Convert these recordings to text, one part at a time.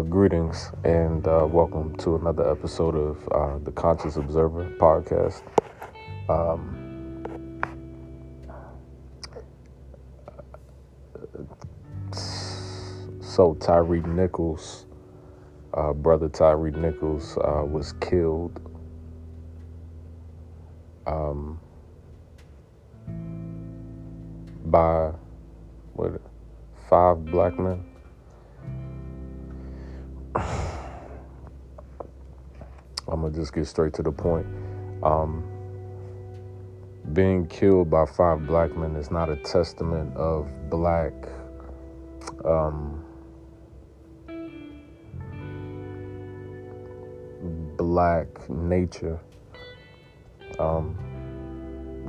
Uh, greetings and uh, welcome to another episode of uh, the Conscious Observer podcast. Um, so, Tyree Nichols, uh, brother Tyree Nichols, uh, was killed. Um, by what five black men I'm gonna just get straight to the point. Um, being killed by five black men is not a testament of black um, black nature. Um,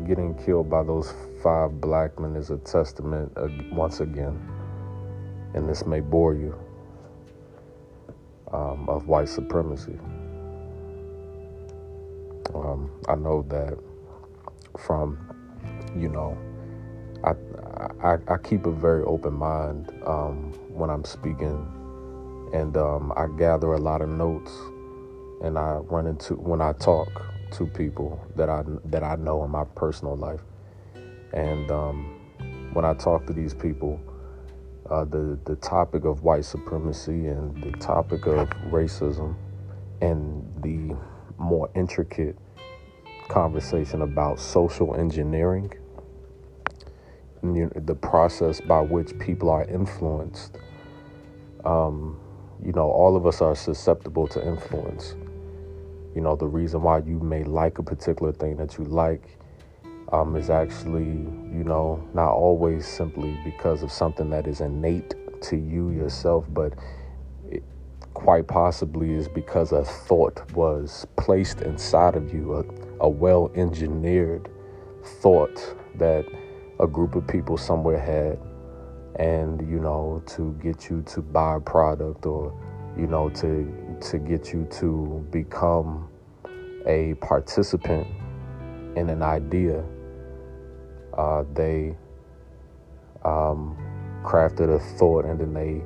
getting killed by those five black men is a testament, uh, once again, and this may bore you, um, of white supremacy. Um, I know that from, you know, I, I, I keep a very open mind um, when I'm speaking, and um, I gather a lot of notes, and I run into when I talk to people that I that I know in my personal life, and um, when I talk to these people, uh, the the topic of white supremacy and the topic of racism, and the more intricate conversation about social engineering, the process by which people are influenced. Um, you know, all of us are susceptible to influence. You know, the reason why you may like a particular thing that you like um, is actually, you know, not always simply because of something that is innate to you yourself, but quite possibly is because a thought was placed inside of you, a, a well engineered thought that a group of people somewhere had, and you know, to get you to buy a product or you know, to to get you to become a participant in an idea. Uh, they um, crafted a thought and then they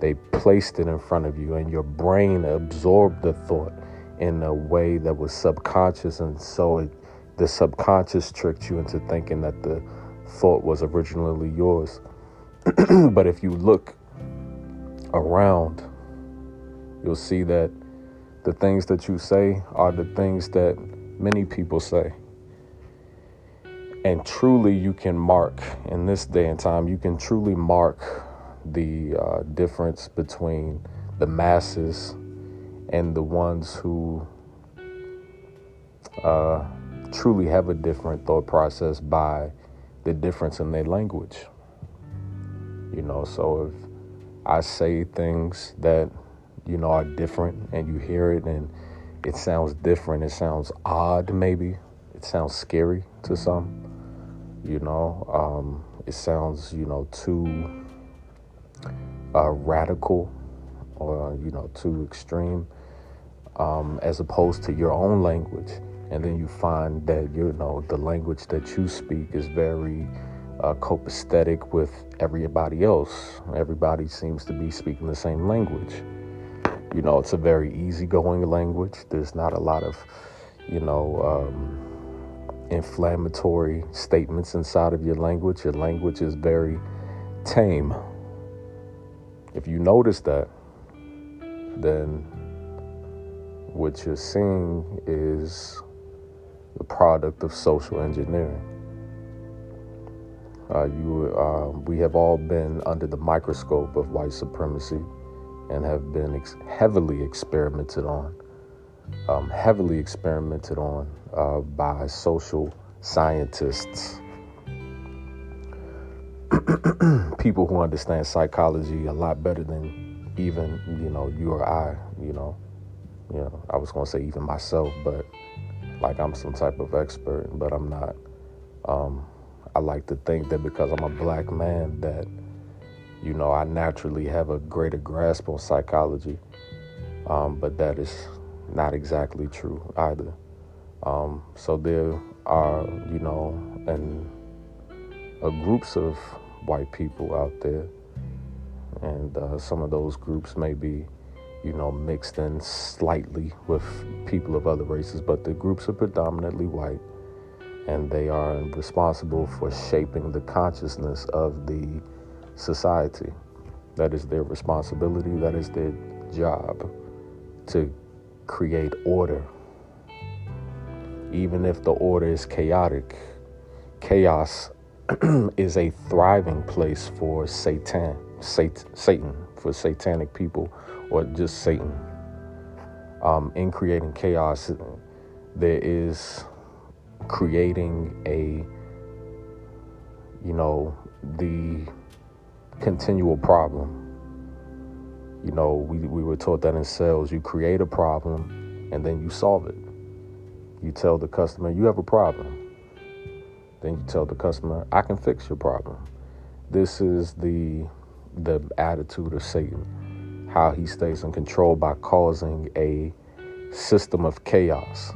they placed it in front of you, and your brain absorbed the thought in a way that was subconscious, and so it, the subconscious tricked you into thinking that the thought was originally yours. but if you look around, you'll see that the things that you say are the things that many people say. And truly, you can mark in this day and time, you can truly mark the uh, difference between the masses and the ones who uh, truly have a different thought process by the difference in their language. You know, so if I say things that, you know, are different and you hear it and it sounds different, it sounds odd maybe, it sounds scary to some, you know, um, it sounds, you know, too uh, radical or you know too extreme um, as opposed to your own language. And then you find that you know the language that you speak is very uh, copacetic with everybody else. Everybody seems to be speaking the same language. You know it's a very easygoing language. There's not a lot of you know um, inflammatory statements inside of your language. Your language is very tame if you notice that, then what you're seeing is the product of social engineering. Uh, you, uh, we have all been under the microscope of white supremacy and have been ex- heavily experimented on, um, heavily experimented on uh, by social scientists people who understand psychology a lot better than even you know you or I. You know, you know, I was gonna say even myself, but like I'm some type of expert, but I'm not. Um, I like to think that because I'm a black man, that you know I naturally have a greater grasp on psychology, um, but that is not exactly true either. Um, so there are, you know, and uh, groups of white people out there, and uh, some of those groups may be you know, mixed in slightly with people of other races, but the groups are predominantly white and they are responsible for shaping the consciousness of the society. That is their responsibility, that is their job to create order. Even if the order is chaotic, chaos is a thriving place for Satan, Satan, for satanic people, or just Satan. Um, in creating chaos, there is creating a, you know, the continual problem. You know, we, we were taught that in sales, you create a problem and then you solve it. You tell the customer, you have a problem. Then you tell the customer, I can fix your problem. This is the the attitude of Satan, how he stays in control by causing a system of chaos.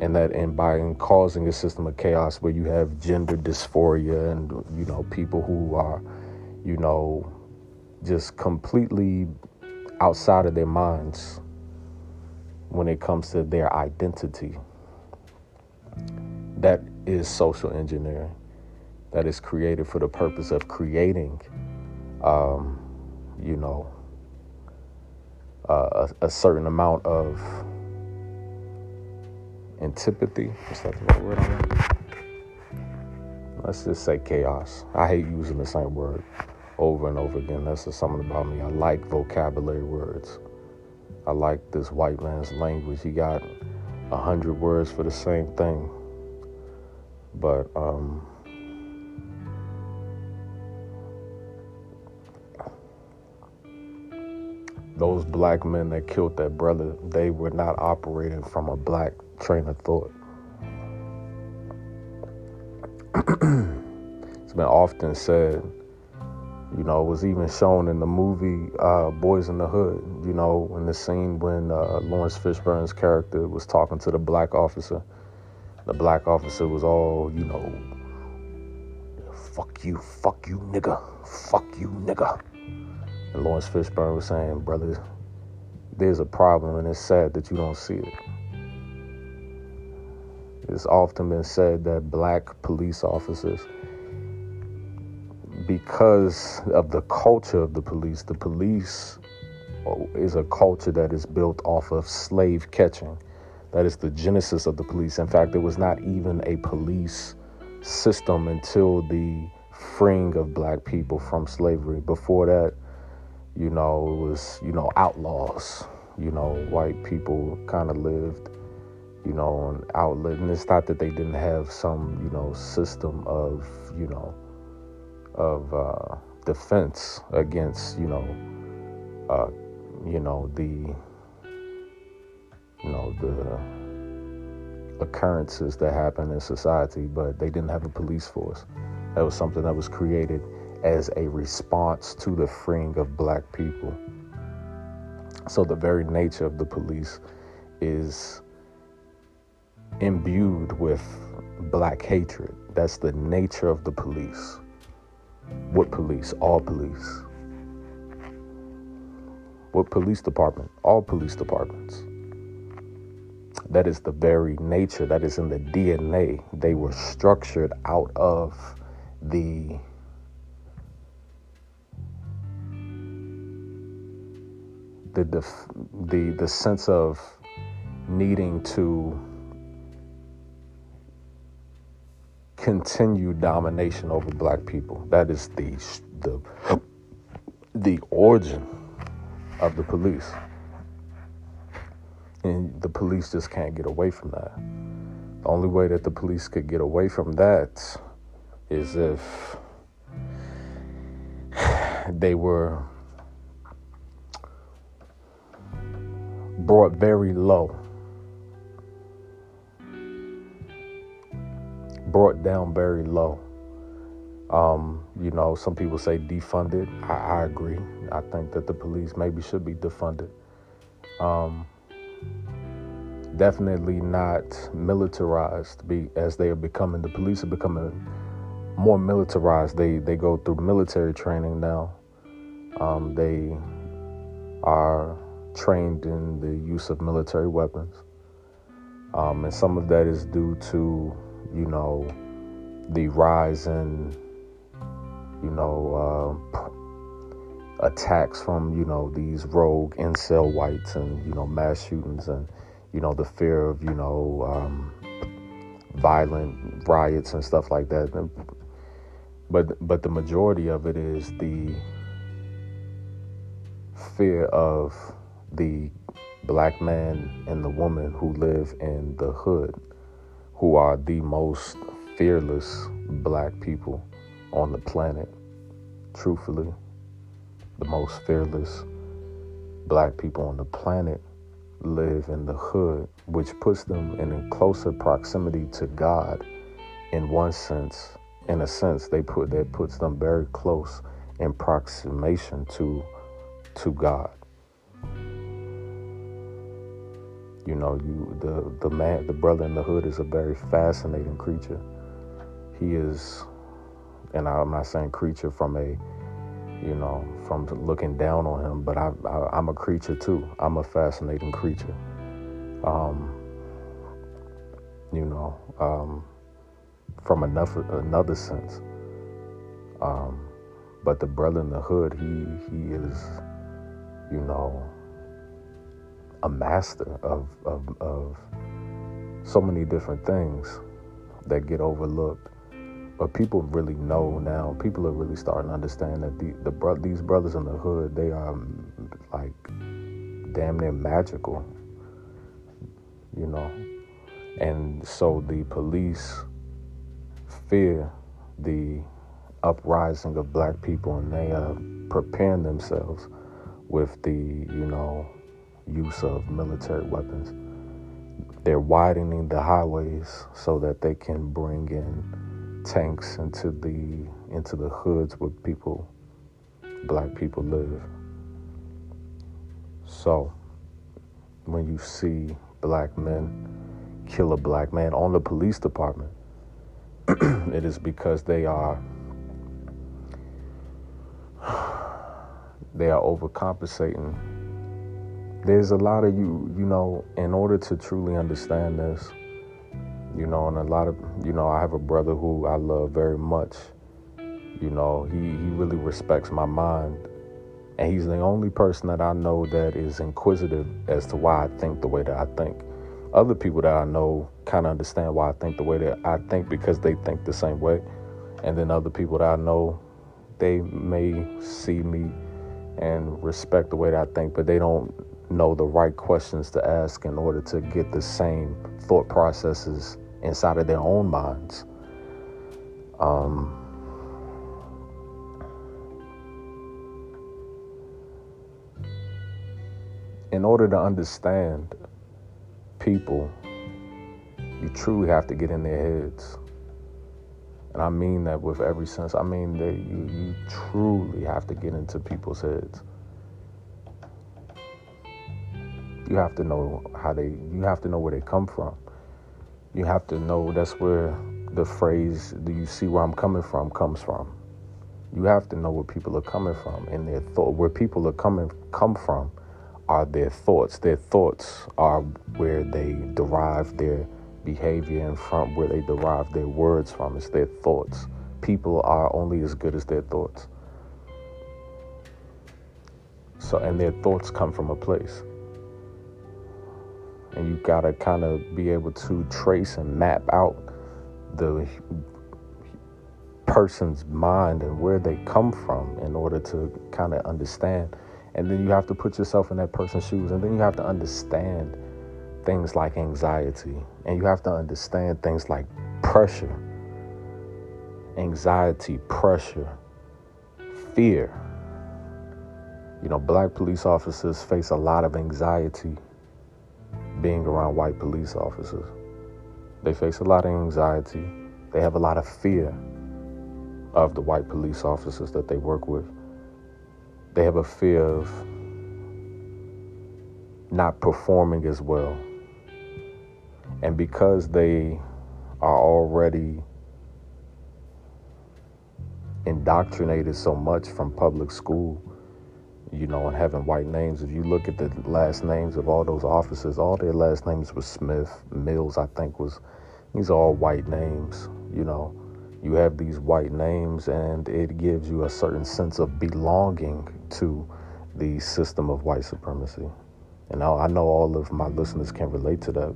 And that and by causing a system of chaos where you have gender dysphoria and you know people who are you know, just completely outside of their minds when it comes to their identity. That is social engineering. That is created for the purpose of creating, um, you know, uh, a, a, certain amount of antipathy. Is that the right word? Let's just say chaos. I hate using the same word over and over again. That's just something about me. I like vocabulary words. I like this white man's language. He got a hundred words for the same thing. But um, those black men that killed that brother, they were not operating from a black train of thought. it's been often said you know, it was even shown in the movie uh, Boyz n the Hood. You know, in the scene when uh, Laurence Fishburne's character was talking to the black officer. The black officer was all, you know, fuck you, fuck you, nigga, fuck you, nigga. And Laurence Fishburne was saying, brother, there's a problem, and it's sad that you don't see it. It's often been said that black police officers because of the culture of the police, the police is a culture that is built off of slave catching. That is the genesis of the police. In fact, there was not even a police system until the freeing of black people from slavery. Before that, you know, it was, you know, outlaws. You know, white people kind of lived, you know, on outlet. And it's not that they didn't have some, you know, system of, you know, of uh, defense against you know uh, you know the you know the occurrences that happen in society, but they didn't have a police force. That was something that was created as a response to the freeing of black people. So the very nature of the police is imbued with black hatred. That's the nature of the police. What police? All police. What police department? All police departments. That is the very nature, that is in the DNA. They were mm-hmm. structured out of the the the the, the sense of needing to continue domination over black people. That is the the the origin of the police. And the police just can't get away from that. The only way that the police could get away from that is if they were brought very low brought down very low. Um, you know, some people say defunded. I, I, agree. I think that the police maybe should be defunded. Um, definitely not militarized be, as they are becoming. The police are becoming more militarized. They they go through military training now. Um, they are trained in the use of military weapons. Um, and some of that is due to, you know, the rise in, you know, uh, attacks from, you know, these rogue incel whites and, you know, mass shootings and, you know, the fear of, you know, um, violent riots and stuff like that. But but the majority of it is the fear of the black man and the woman who live in the hood, who are the most fearless black people on the planet. Truthfully, the most fearless black people on the planet live in the hood, which puts them in a closer proximity to God in one sense. In a sense, they put that puts them very close in proximation to to God. You know, you the the man, the brother in the hood is a very fascinating creature. He is, and I'm not saying creature from a, you know, from looking down on him, but I, I am a creature too. I'm a fascinating creature. Um, you know, um, from another another sense. Um, but the brother in the hood, he he is, you know, a master of, of, of so many different things that get overlooked. But people really know now. People are really starting to understand that the, the bro- these brothers in the hood, they are like damn near magical, you know. And so the police fear the uprising of black people, and they are preparing themselves with the, you know, use of military weapons. They're widening the highways so that they can bring in tanks into the into the hoods where people black people live. So when you see black men kill a black man on the police department, it is because they are they are overcompensating there's a lot of you, you know, in order to truly understand this, you know, and a lot of, you know, I have a brother who I love very much. You know, he, he really respects my mind. And he's the only person that I know that is inquisitive as to why I think the way that I think. Other people that I know kind of understand why I think the way that I think because they think the same way. And then other people that I know, they may see me and respect the way that I think, but they don't know the right questions to ask in order to get the same thought processes inside of their own minds. Um, in order to understand people, you truly have to get in their heads. And I mean that with every sense. I mean that you, you truly have to get into people's heads. You have to know how they, you have to know where they come from. You have to know that's where the phrase, do you see where I'm coming from, comes from. You have to know where people are coming from and their thought, where people are coming, come from are their thoughts. Their thoughts are where they derive their behavior and from where they derive their words from. It's their thoughts. People are only as good as their thoughts. So, and their thoughts come from a place and you got to kind of be able to trace and map out the person's mind and where they come from in order to kind of understand. And then you have to put yourself in that person's shoes and then you have to understand things like anxiety and you have to understand things like pressure. Anxiety pressure fear. You know black police officers face a lot of anxiety being around white police officers. They face a lot of anxiety. They have a lot of fear of the white police officers that they work with. They have a fear of not performing as well. And because they are already indoctrinated so much from public school you know, and having white names. If you look at the last names of all those officers, all their last names were Smith, Mills, I think was, these are all white names, you know. You have these white names, and it gives you a certain sense of belonging to the system of white supremacy. And I, I know all of my listeners can relate to that.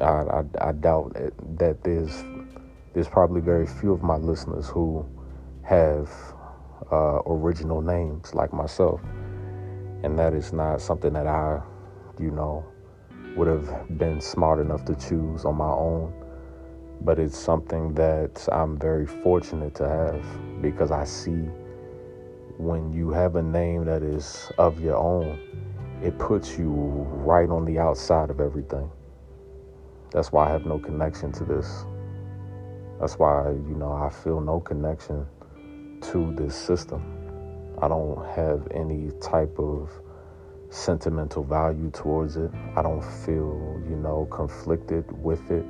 I, I, I doubt that there's there's probably very few of my listeners who have uh, original names like myself, and that is not something that I, you know, would have been smart enough to choose on my own. But it's something that I'm very fortunate to have because I see when you have a name that is of your own, it puts you right on the outside of everything. That's why I have no connection to this. That's why, you know, I feel no connection to this system. I don't have any type of sentimental value towards it. I don't feel, you know, conflicted with it.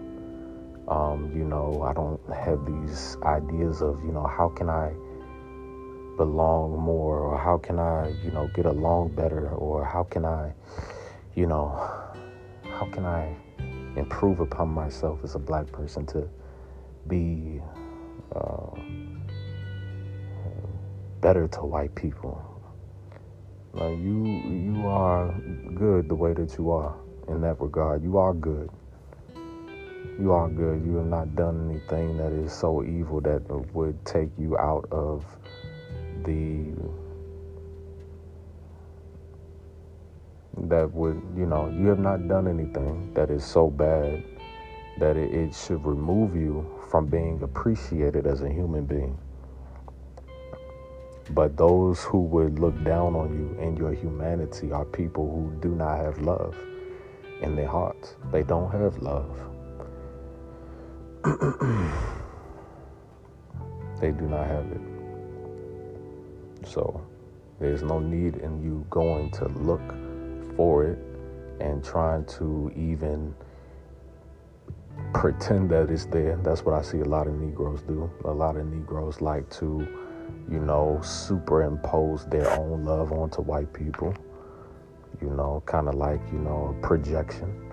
Um, you know, I don't have these ideas of, you know, how can I belong more or how can I, you know, get along better or how can I, you know, how can I improve upon myself as a black person to be uh, better to white people. Now you you are good the way that you are in that regard. You are good. You are good. You have not done anything that is so evil that would take you out of the that would, you know, you have not done anything that is so bad that it, it should remove you from being appreciated as a human being. But those who would look down on you and your humanity are people who do not have love in their hearts. They don't have love. they do not have it. So there's no need in you going to look for it and trying to even pretend that it's there. That's what I see a lot of Negroes do. A lot of Negroes like to, you know, superimpose their own love onto white people. You know, kind of like, you know, a projection.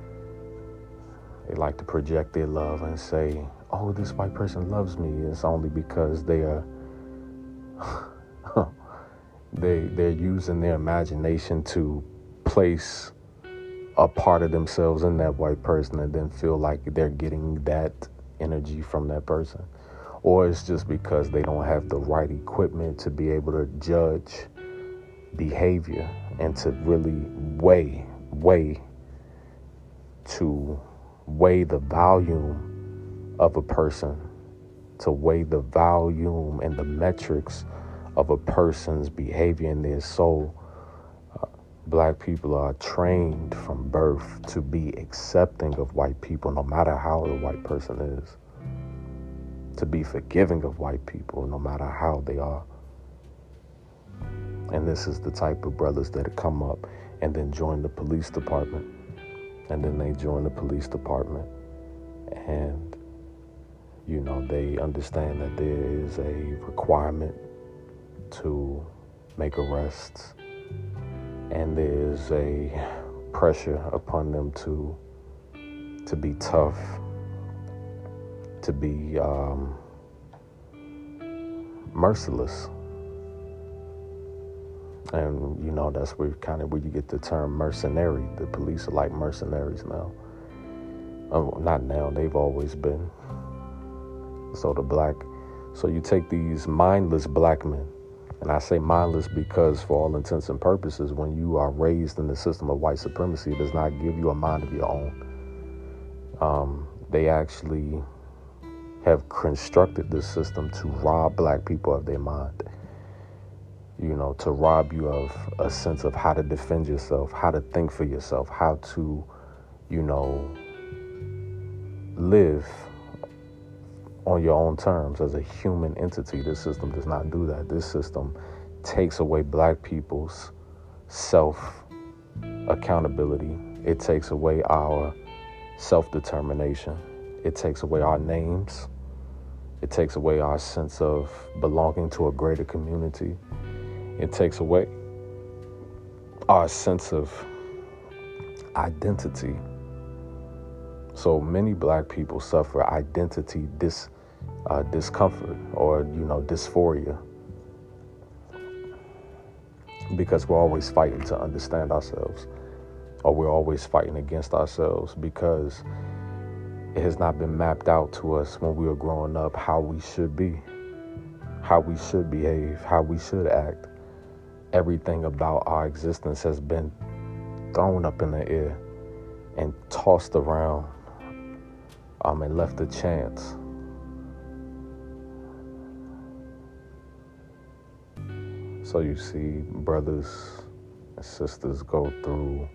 They like to project their love and say, oh, this white person loves me. It's only because they are. they they're using their imagination to place a part of themselves in that white person and then feel like they're getting that energy from that person. Or it's just because they don't have the right equipment to be able to judge behavior and to really weigh, weigh, to weigh the volume of a person, to weigh the volume and the metrics of a person's behavior. And their soul uh, black people are trained from birth to be accepting of white people, no matter how the white person is, to be forgiving of white people, no matter how they are. And this is the type of brothers that come up and then join the police department. And then they join the police department. And, you know, they understand that there is a requirement to make arrests and there's a pressure upon them to to be tough, to be um, merciless, and you know that's where kind of where you get the term mercenary. The police are like mercenaries now. Oh, not now; they've always been. So the black, so you take these mindless black men and I say mindless because, for all intents and purposes, when you are raised in the system of white supremacy, it does not give you a mind of your own. Um, they actually have constructed this system to rob black people of their mind. You know, to rob you of a sense of how to defend yourself, how to think for yourself, how to, you know, live on your own terms as a human entity. This system does not do that. This system takes away black people's self accountability, it takes away our self determination, it takes away our names, it takes away our sense of belonging to a greater community, it takes away our sense of identity. So many black people suffer identity dis, uh, discomfort or, you know, dysphoria because we're always fighting to understand ourselves or we're always fighting against ourselves because it has not been mapped out to us when we were growing up how we should be, how we should behave, how we should act. Everything about our existence has been thrown up in the air and tossed around um, and left a chance. So you see, brothers and sisters go through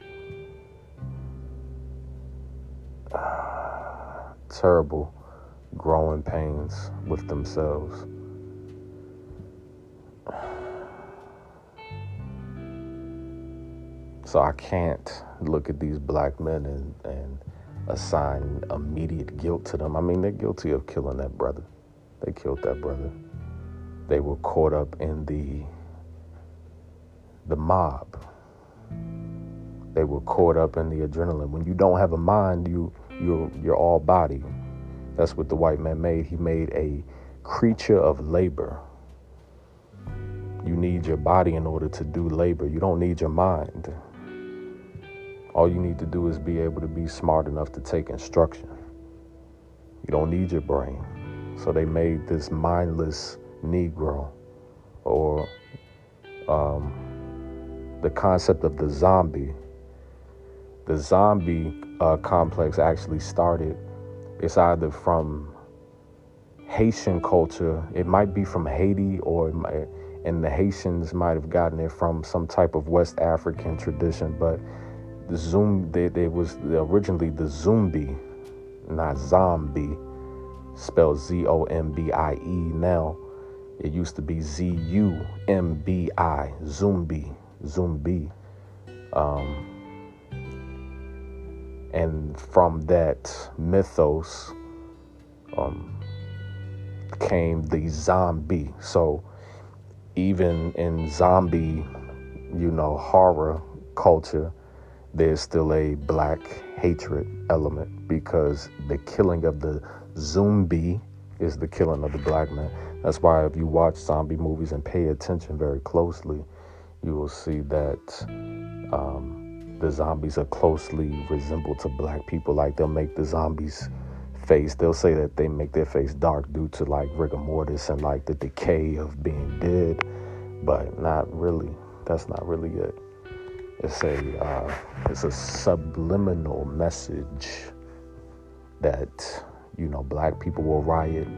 terrible growing pains with themselves. So I can't look at these black men and, and assign immediate guilt to them. I mean, they're guilty of killing that brother. They killed that brother. They were caught up in the the mob. They were caught up in the adrenaline. When you don't have a mind, you you're you're all body. That's what the white man made. He made a creature of labor. You need your body in order to do labor. You don't need your mind. All you need to do is be able to be smart enough to take instruction. You don't need your brain. So they made this mindless Negro or um, the concept of the zombie. The zombie uh, complex actually started, it's either from Haitian culture, it might be from Haiti, or might, and the Haitians might have gotten it from some type of West African tradition, but the Zoom, there was originally the Zumbi, not zombie, spelled Z O M B I E. Now it used to be Z U M B I, Zumbi, Zumbi. Um, and from that mythos um, came the zombie. So even in zombie, you know, horror culture, there's still a black hatred element because the killing of the zombie is the killing of the black man. That's why if you watch zombie movies and pay attention very closely, you will see that um, the zombies are closely resembled to black people. Like they'll make the zombies face, they'll say that they make their face dark due to like rigor mortis and like the decay of being dead, but not really. That's not really it. It's a uh, it's a subliminal message that you know black people will riot,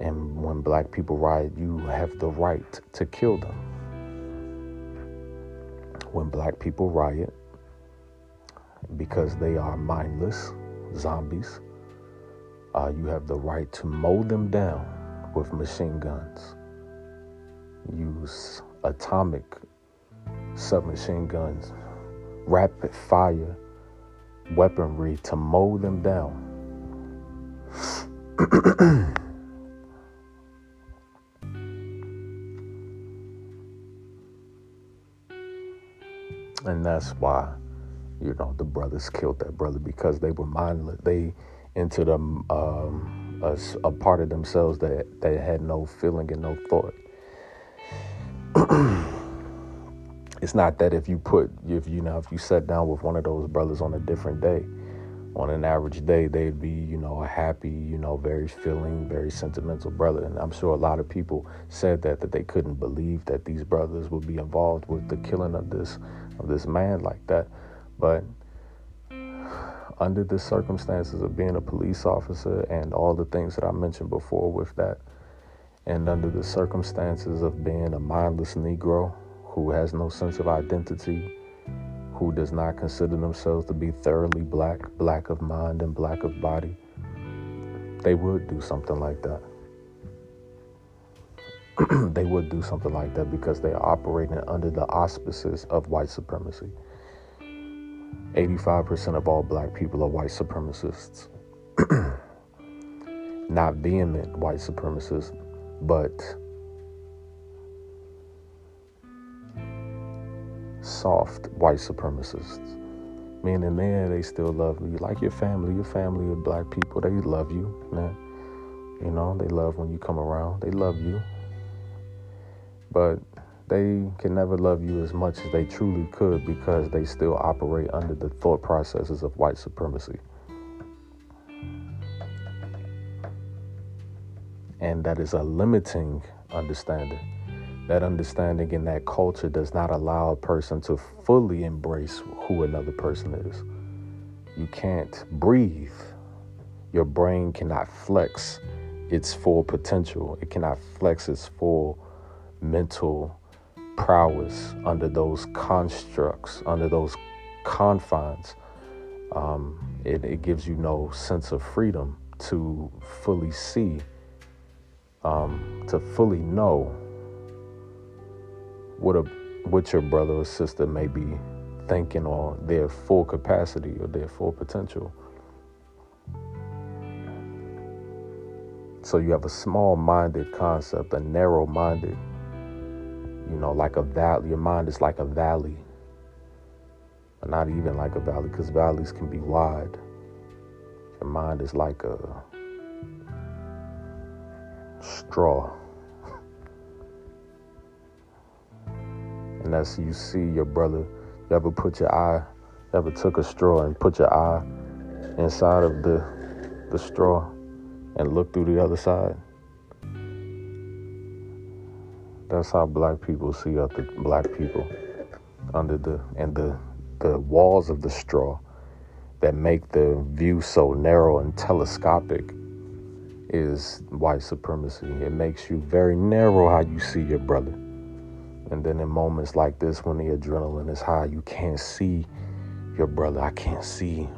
and when black people riot, you have the right to kill them. When black people riot because they are mindless zombies, uh, you have the right to mow them down with machine guns. Use atomic submachine guns, rapid fire weaponry to mow them down. and that's why, you know, the brothers killed that brother because they were mindless. They entered a, um, a, a part of themselves that they had no feeling and no thought. it's not that if you put if you know if you sat down with one of those brothers on a different day on an average day they'd be you know a happy you know very feeling very sentimental brother and i'm sure a lot of people said that that they couldn't believe that these brothers would be involved with the killing of this of this man like that but under the circumstances of being a police officer and all the things that i mentioned before with that and under the circumstances of being a mindless negro who has no sense of identity, who does not consider themselves to be thoroughly black, black of mind and black of body, they would do something like that. they would do something like that because they are operating under the auspices of white supremacy. 85% of all black people are white supremacists. Not vehement white supremacists, but soft white supremacists. Meaning there they still love you. Like your family, your family of black people, they love you, man. You know, they love when you come around. They love you. But they can never love you as much as they truly could because they still operate under the thought processes of white supremacy. And that is a limiting understanding. That understanding in that culture does not allow a person to fully embrace who another person is. You can't breathe. Your brain cannot flex its full potential, it cannot flex its full mental prowess under those constructs, under those confines. Um, it, it, gives you no sense of freedom to fully see, um, to fully know what a what your brother or sister may be thinking on their full capacity or their full potential. So you have a small-minded concept, a narrow-minded you know, like a valley. Your mind is like a valley. But not even like a valley, because valleys can be wide. Your mind is like a straw. And as you see your brother, you ever put your eye, you ever took a straw and put your eye inside of the the straw and look through the other side? That's how black people see other black people under the and the the walls of the straw that make the view so narrow and telescopic is white supremacy. It makes you very narrow how you see your brother. And then in moments like this when the adrenaline is high, you can't see your brother. I can't see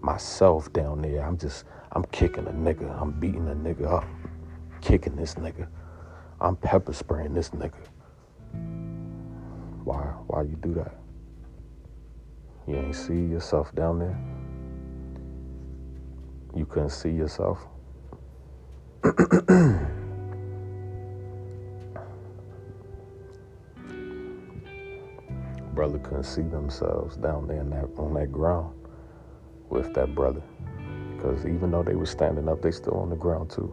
myself down there. I'm just I'm kicking a nigga. I'm beating a nigga up. Kicking this nigga. I'm pepper spraying this nigga. Why? Why you do that? You ain't see yourself down there. You couldn't see yourself. brother couldn't see themselves down there that, on that ground with that brother. Because even though they were standing up, they still on the ground too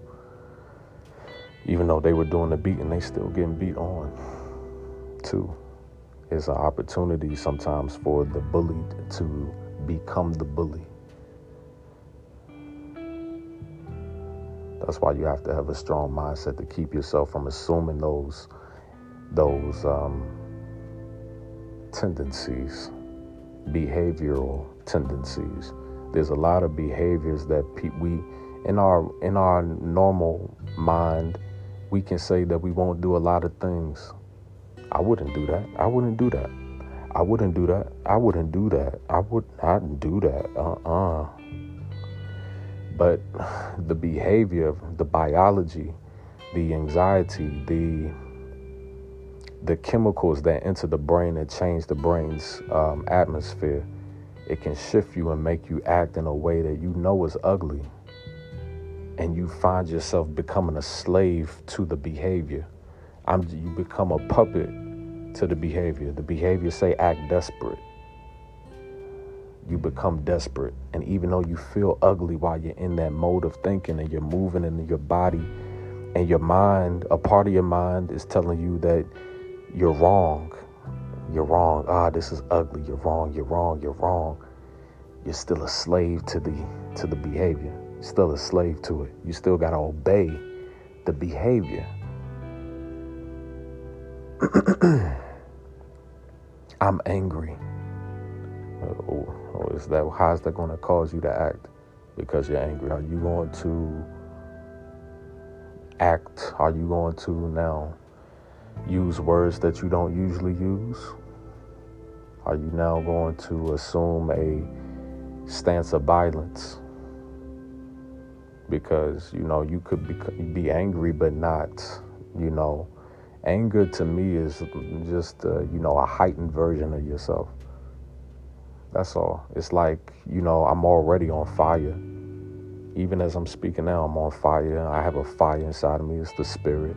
even though they were doing the beating, they still getting beat on too. It's an opportunity sometimes for the bullied to become the bully. That's why you have to have a strong mindset to keep yourself from assuming those those um, tendencies, behavioral tendencies. There's a lot of behaviors that pe- we in our in our normal mind we can say that we won't do a lot of things. I wouldn't do that. I wouldn't do that. I wouldn't do that. I wouldn't do that. I would not do that. Uh uh-uh. uh But the behavior, the biology, the anxiety, the the chemicals that enter the brain and change the brain's um, atmosphere, it can shift you and make you act in a way that you know is ugly and you find yourself becoming a slave to the behavior. I'm, you become a puppet to the behavior. The behavior say act desperate. You become desperate. And even though you feel ugly while you're in that mode of thinking and you're moving in your body and your mind, a part of your mind is telling you that you're wrong. You're wrong. Ah, this is ugly. You're wrong. You're wrong. You're wrong. You're still a slave to the to the behavior still a slave to it. You still got to obey the behavior. I'm angry. Uh, oh, oh, is that how's that going to cause you to act because you're angry? Are you going to act? Are you going to now use words that you don't usually use? Are you now going to assume a stance of violence? Because you know you could be be angry but not you know. Anger to me is just uh, you know a heightened version of yourself. That's all. It's like you know i'm already on fire. Even as i'm speaking now i'm on fire. I have a fire inside of me. It's the spirit.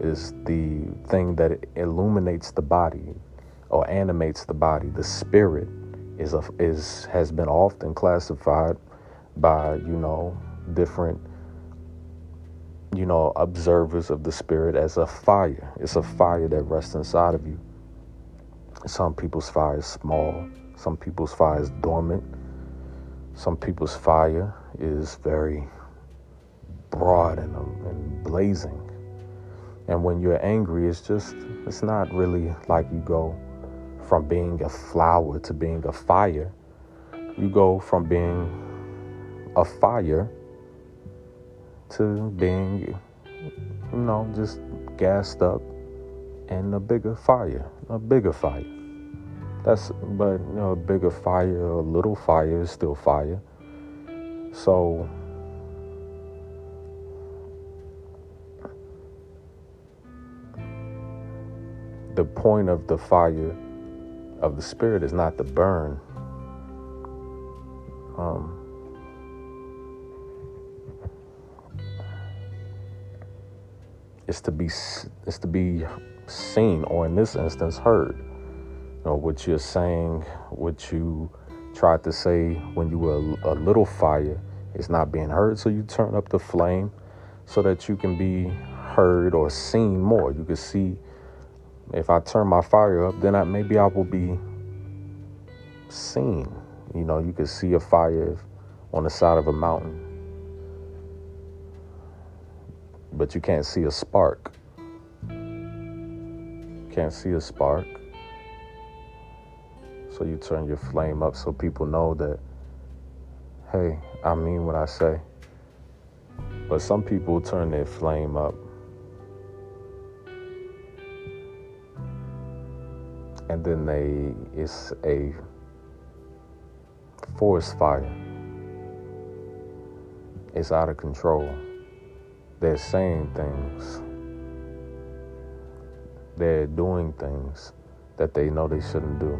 It's the thing that illuminates the body or animates the body. The spirit is a, is has been often classified by you know different you know observers of the spirit as a fire. It's a fire that rests inside of you. Some people's fire is small. Some people's fire is dormant. Some people's fire is very broad and, um, and blazing. And when you're angry, it's just, it's not really like you go from being a flower to being a fire. You go from being a fire to being, you know, just gassed up and a bigger fire, a bigger fire. That's, but, you know, a bigger fire, a little fire is still fire. So, the point of the fire of the Spirit is not to burn. Um, it's to be it's to be seen, or in this instance, heard. You know, what you're saying, what you tried to say when you were a, a little fire, is not being heard. So you turn up the flame so that you can be heard or seen more. You can see if I turn my fire up, then I, maybe I will be seen. You know, you can see a fire on the side of a mountain, but you can't see a spark. Can't see a spark. So you turn your flame up so people know that, hey, I mean what I say. But some people turn their flame up and then they it's a forest fire. It's out of control. They're saying things. They're doing things that they know they shouldn't do.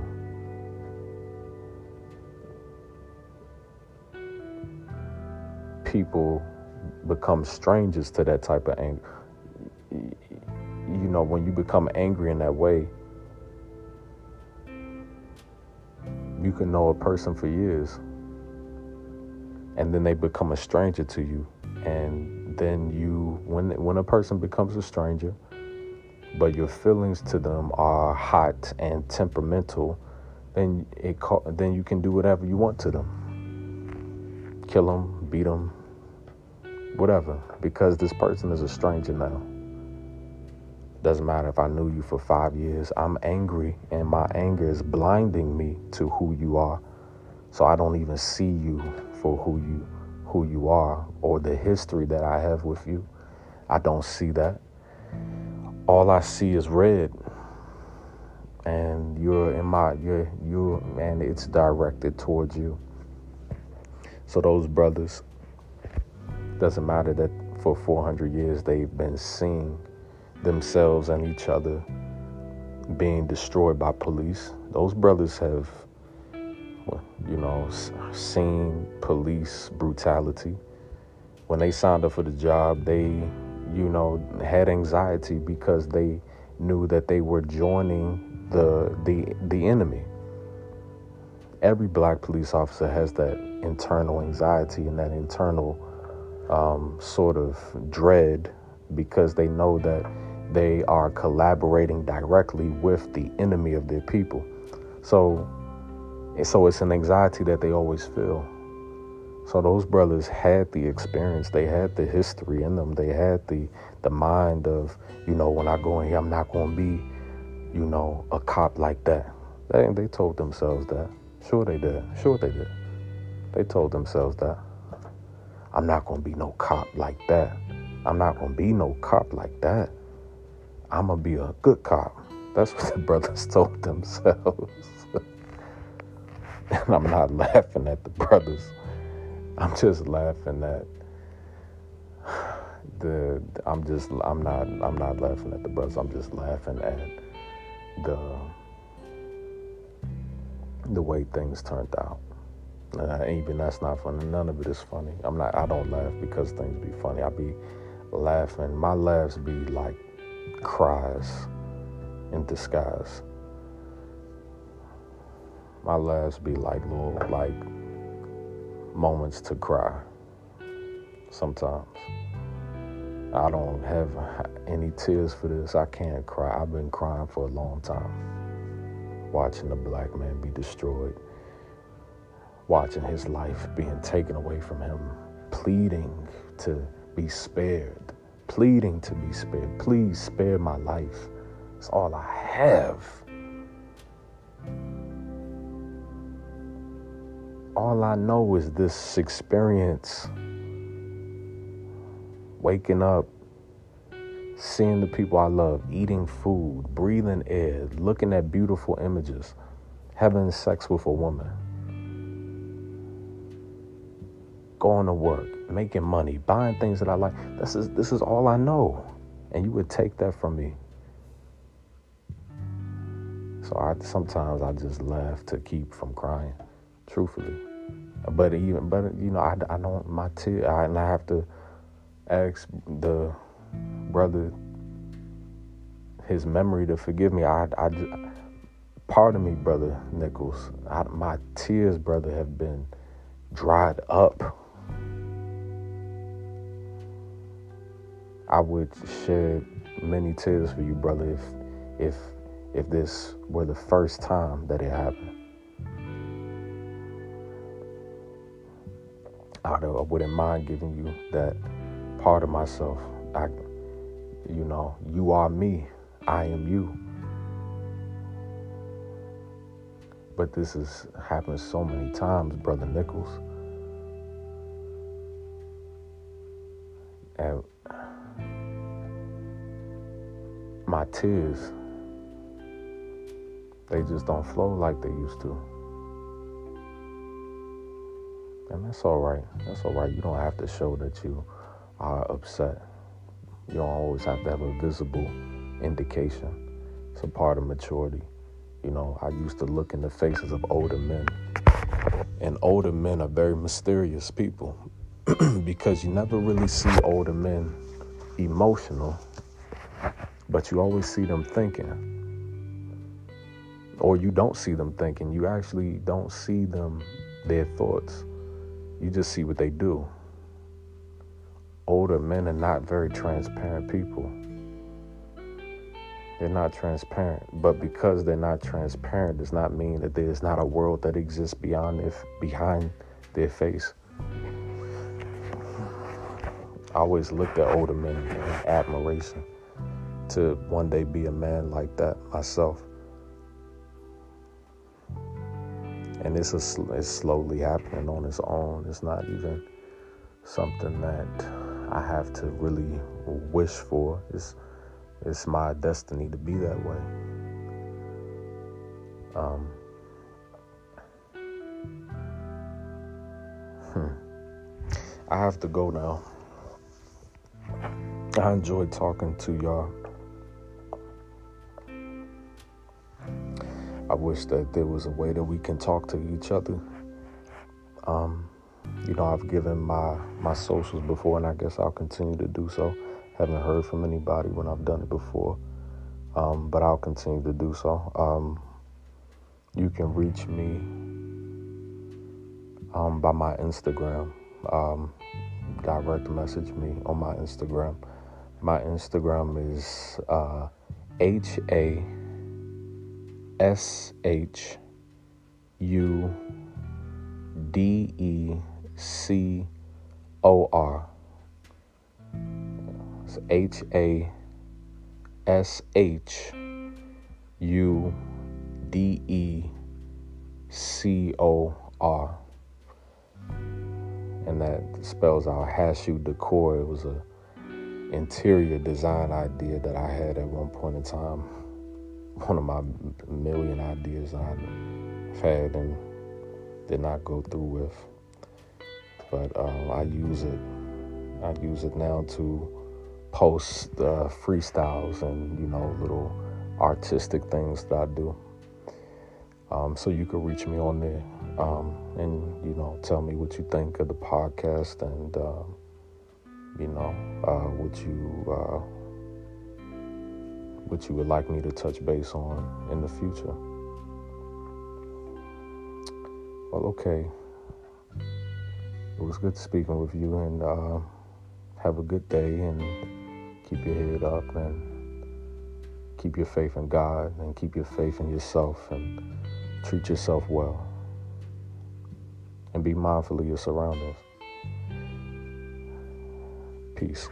People become strangers to that type of anger. You know, when you become angry in that way, you can know a person for years and then they become a stranger to you and then you when when a person becomes a stranger but your feelings to them are hot and temperamental then it then you can do whatever you want to them kill them beat them whatever because this person is a stranger now doesn't matter if I knew you for five years. I'm angry, and my anger is blinding me to who you are. So I don't even see you for who you who you are or the history that I have with you. I don't see that. All I see is red. And you're in my you're you and it's directed towards you. So those brothers doesn't matter that for 400 years they've been seeing themselves and each other being destroyed by police. Those brothers have, you know, seen police brutality. When they signed up for the job, they, you know, had anxiety because they knew that they were joining the the the enemy. Every black police officer has that internal anxiety and that internal um, sort of dread because they know that they are collaborating directly with the enemy of their people. So, so it's an anxiety that they always feel. So those brothers had the experience, they had the history in them, they had the the mind of, you know, when I go in here, I'm not going to be, you know, a cop like that. They they told themselves that. Sure they did. Sure they did. They told themselves that. I'm not going to be no cop like that. I'm not going to be no cop like that. I'm gonna be a good cop. That's what the brothers told themselves. And I'm not laughing at the brothers. I'm just laughing at the I'm just I'm not I'm not laughing at the brothers. I'm just laughing at the the way things turned out. Uh, even that's not funny. None of it is funny. I'm not. I don't laugh because things be funny. I be laughing. My laughs be like cries in disguise. My laughs be like little like moments to cry. Sometimes I don't have any tears for this. I can't cry. I've been crying for a long time, watching the black man be destroyed, watching his life being taken away from him, pleading to be spared, pleading to be spared. Please spare my life. It's all I have. All I know is this experience waking up, seeing the people I love, eating food, breathing air, looking at beautiful images, having sex with a woman, going to work, making money, buying things that I like. This is this is all I know. And you would take that from me. So I sometimes I just laugh to keep from crying, truthfully. But even but you know I, I don't my tear I, and I have to ask the brother his memory to forgive me. I I just, pardon me, brother Nichols. I, my tears, brother, have been dried up. I would shed many tears for you, brother, if if if this were the first time that it happened. I wouldn't mind giving you that part of myself. I, you know, you are me, I am you. But this has happened so many times, Brother Nichols. And my tears they just don't flow like they used to. And that's all right. That's all right. You don't have to show that you are upset. You don't always have to have a visible indication. It's a part of maturity. You know, I used to look in the faces of older men, and older men are very mysterious people because you never really see older men emotional, but you always see them thinking or you don't see them thinking. You actually don't see them, their thoughts. You just see what they do. Older men are not very transparent people. They're not transparent. But because they're not transparent does not mean that there's not a world that exists beyond their, behind their face. I always looked at older men in admiration to one day be a man like that myself. And this is it's slowly happening on its own. It's not even something that I have to really wish for. It's it's my destiny to be that way. Um, hmm. I have to go now. I enjoyed talking to y'all. I wish that there was a way that we can talk to each other. Um, you know, I've given my my socials before, and I guess I'll continue to do so. Haven't heard from anybody when I've done it before, um, but I'll continue to do so. Um, you can reach me um, by my Instagram. Um, direct message me on my Instagram. My Instagram is uh, H A S H U D E C O R. H A S H U D E C O R. And that spells out Hashu Decor. It was a interior design idea that I had at one point in time one of my million ideas I've had and did not go through with. But uh, I use it. I use it now to post uh, freestyles and you know little artistic things that I do. Um, so you can reach me on there um, and you know tell me what you think of the podcast and uh, you know uh, what you uh, what you would like me to touch base on in the future. Well, okay. It was good speaking with you, and uh, have a good day, and keep your head up, and keep your faith in God, and keep your faith in yourself, and treat yourself well, and be mindful of your surroundings. Peace.